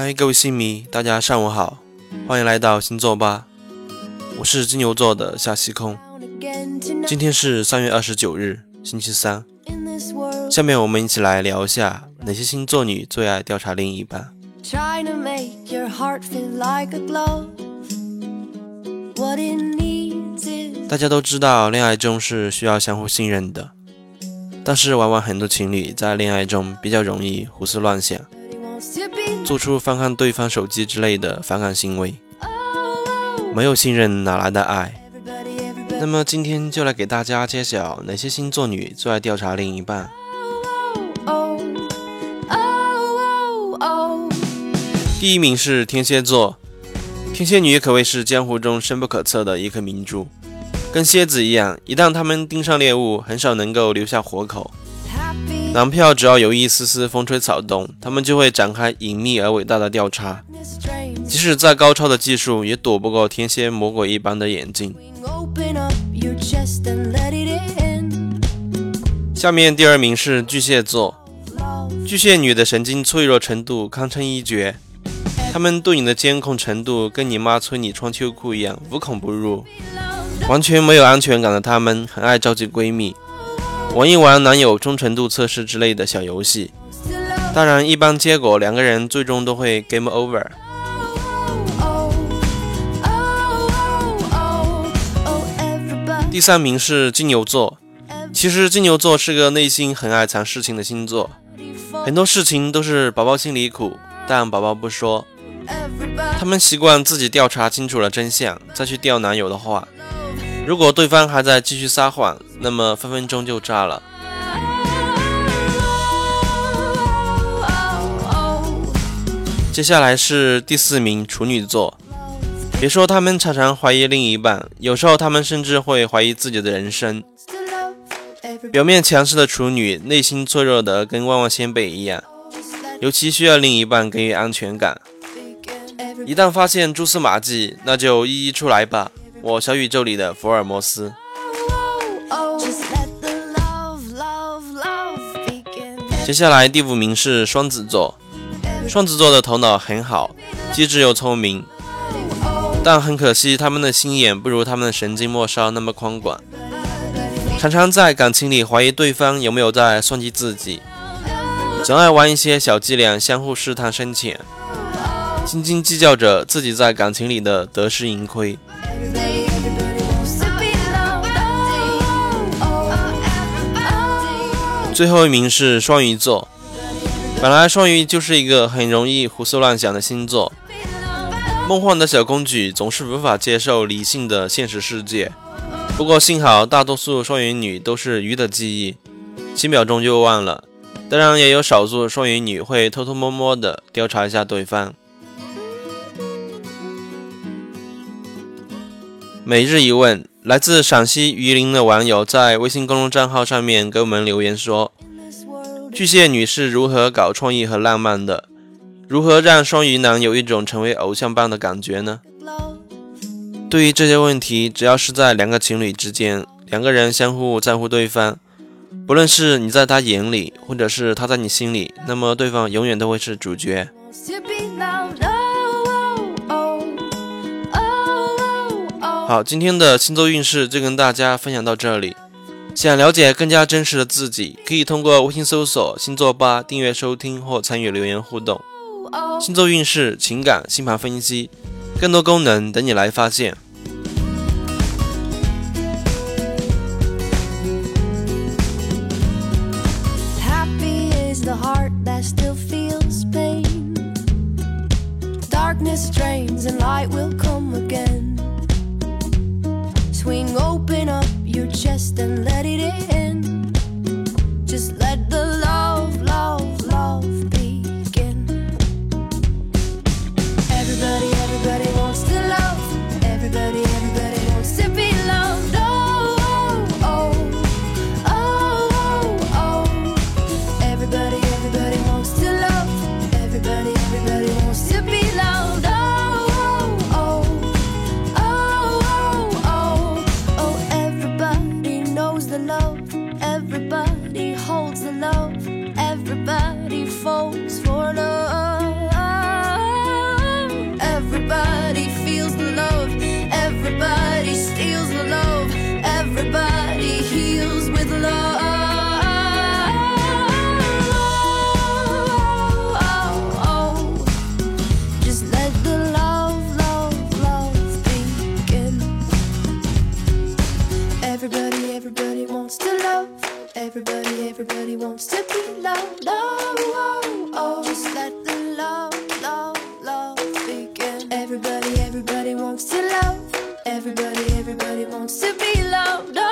嗨，各位星迷，大家上午好，欢迎来到星座吧。我是金牛座的夏西空。今天是三月二十九日，星期三。下面我们一起来聊一下哪些星座女最爱调查另一半。大家都知道，恋爱中是需要相互信任的，但是往往很多情侣在恋爱中比较容易胡思乱想，做出翻看对方手机之类的反感行为。没有信任哪来的爱？那么今天就来给大家揭晓哪些星座女最爱调查另一半。第一名是天蝎座，天蝎女可谓是江湖中深不可测的一颗明珠。跟蝎子一样，一旦他们盯上猎物，很少能够留下活口。男票只要有一丝丝风吹草动，他们就会展开隐秘而伟大的调查。即使再高超的技术，也躲不过天蝎魔鬼一般的眼睛。下面第二名是巨蟹座，巨蟹女的神经脆弱程度堪称一绝。他们对你的监控程度，跟你妈催你穿秋裤一样，无孔不入。完全没有安全感的他们，很爱召集闺蜜，玩一玩男友忠诚度测试之类的小游戏。当然，一般结果两个人最终都会 game over。第三名是金牛座。其实金牛座是个内心很爱藏事情的星座，很多事情都是宝宝心里苦，但宝宝不说。他们习惯自己调查清楚了真相，再去钓男友的话。如果对方还在继续撒谎，那么分分钟就炸了。接下来是第四名处女座，别说他们常常怀疑另一半，有时候他们甚至会怀疑自己的人生。表面强势的处女，内心脆弱的跟万万仙贝一样，尤其需要另一半给予安全感。一旦发现蛛丝马迹，那就一一出来吧。我小宇宙里的福尔摩斯。接下来第五名是双子座，双子座的头脑很好，机智又聪明，但很可惜他们的心眼不如他们的神经末梢那么宽广，常常在感情里怀疑对方有没有在算计自己，总爱玩一些小伎俩，相互试探深浅，斤斤计较着自己在感情里的得失盈亏。最后一名是双鱼座。本来双鱼就是一个很容易胡思乱想的星座，梦幻的小公举总是无法接受理性的现实世界。不过幸好大多数双鱼女都是鱼的记忆，几秒钟就忘了。当然也有少数双鱼女会偷偷摸摸的调查一下对方。每日一问。来自陕西榆林的网友在微信公众账号上面给我们留言说：“巨蟹女是如何搞创意和浪漫的？如何让双鱼男有一种成为偶像般的感觉呢？”对于这些问题，只要是在两个情侣之间，两个人相互在乎对方，不论是你在他眼里，或者是他在你心里，那么对方永远都会是主角。好，今天的星座运势就跟大家分享到这里。想了解更加真实的自己，可以通过微信搜索“星座吧”订阅收听或参与留言互动。星座运势、情感、星盘分析，更多功能等你来发现。Everybody, wants to be loved. Oh, oh, oh. Just let the love, love, love begin. Everybody, everybody wants to love. Everybody, everybody wants to be loved. Oh,